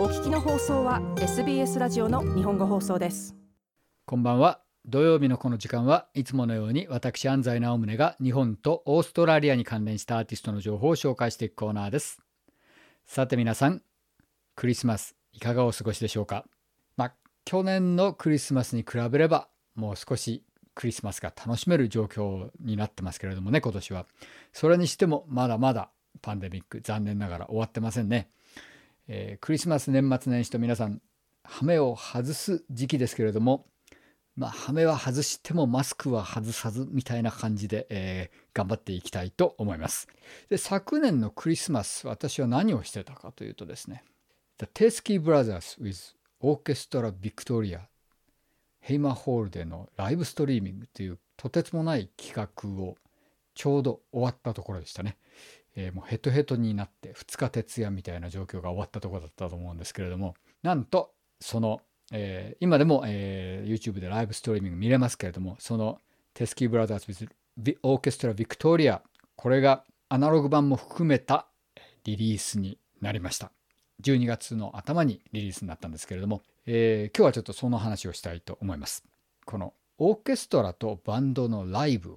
お聞きの放送は SBS ラジオの日本語放送です。こんばんは。土曜日のこの時間はいつものように私安西直宗が日本とオーストラリアに関連したアーティストの情報を紹介していくコーナーです。さて皆さんクリスマスいかがお過ごしでしょうか？まあ去年のクリスマスに比べればもう少しクリスマスが楽しめる状況になってますけれどもね今年は。それにしてもまだまだパンデミック残念ながら終わってませんね。えー、クリスマス年末年始と皆さん羽目を外す時期ですけれどもまあ羽目は外してもマスクは外さずみたいな感じで、えー、頑張っていきたいと思いますで昨年のクリスマス私は何をしてたかというとですね The Teskey Brothers with Orchestra Victoria ヘイマーホールでのライブストリーミングというとてつもない企画をちょうど終わったところでしたね。えー、もうヘトヘトになって2日徹夜みたいな状況が終わったところだったと思うんですけれどもなんとその、えー、今でも、えー、YouTube でライブストリーミング見れますけれどもそのテスキーブラザーズ・オーケストラ・ビクトリアこれがアナログ版も含めたリリースになりました。12月の頭にリリースになったんですけれども、えー、今日はちょっとその話をしたいと思います。このオーケストラとバンドのライブ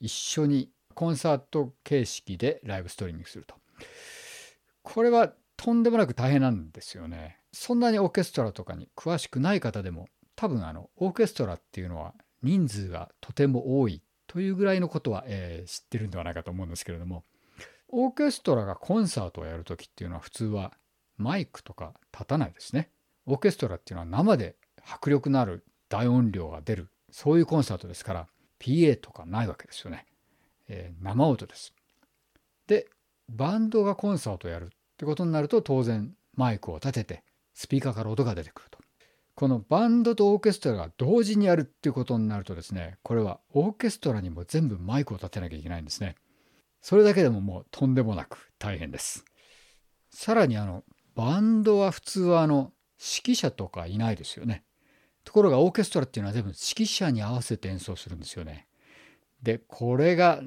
一緒にコンサート形式でライブストリーミングすると。これはとんでもなく大変なんですよね。そんなにオーケストラとかに詳しくない方でも多分あのオーケストラっていうのは人数がとても多いというぐらいのことは、えー、知ってるんではないかと思うんですけれどもオーケストラがコンサートをやる時っていうのは普通はマイクとか立たないですね。オーケストラっていうのは生で迫力のある大音量が出るそういうコンサートですから PA とかないわけですよね。えー、生音です。でバンドがコンサートをやるってことになると当然マイクを立ててスピーカーから音が出てくると。このバンドとオーケストラが同時にやるっていうことになるとですねこれはオーケストラにも全部マイクを立てなきゃいけないんですね。それだけでももうとんでもなく大変です。さらにあのバンドは普通はあの指揮者とかいないですよね。ところがオーケストラっていうのは全部指揮者に合わせて演奏するんですよね。でこれが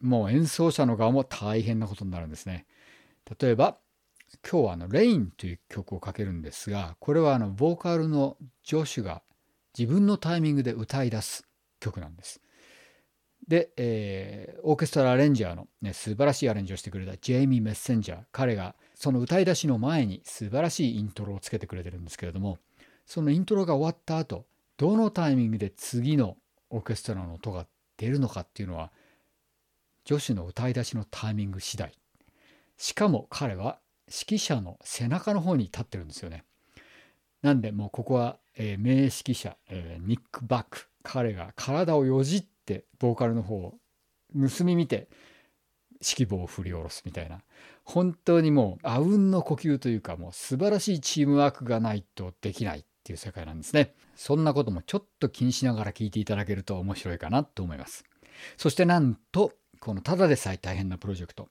もう演奏者の側も大変なことになるんですね。例えば今日はあの「レイン」という曲をかけるんですがこれはあのボーカルのジョシュが自分のタイミングで歌い出す曲なんです。で、えー、オーケストラアレンジャーの、ね、素晴らしいアレンジをしてくれたジェイミー・メッセンジャー彼がその歌い出しの前に素晴らしいイントロをつけてくれてるんですけれどもそのイントロが終わった後どのタイミングで次のオーケストラの音が出るのかっていうのは女子の歌い出しのタイミング次第。しかも彼は指揮者の背中の方に立ってるんですよね。なんでもうここは、えー、名指揮者、えー、ニック・バック。彼が体をよじってボーカルの方を盗み見て指揮棒を振り下ろすみたいな。本当にもうあうんの呼吸というかもう素晴らしいチームワークがないとできない。っていう世界なんですね。そんなこともちょっと気にしながら聞いていただけると面白いかなと思います。そしてなんとこのただでさえ大変なプロジェクト。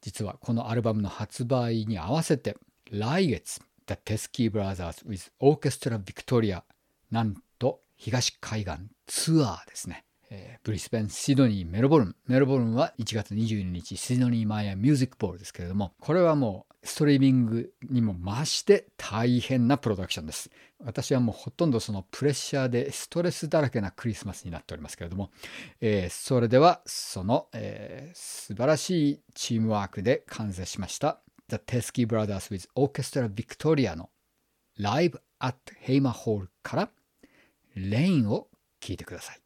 実はこのアルバムの発売に合わせて来月 The Teskey Brothers with Orchestra Victoria なんと東海岸ツアーですね。えー、ブリスベン、シドニー、メルボルン。メルボルンは1月22日、シドニーマイアミュージックボールですけれども、これはもうストリーミングにも増して大変なプロダクションです。私はもうほとんどそのプレッシャーでストレスだらけなクリスマスになっておりますけれども、えー、それではその、えー、素晴らしいチームワークで完成しました The Teskey Brothers with Orchestra Victoria の Live at Hamer Hall からレインを聴いてください。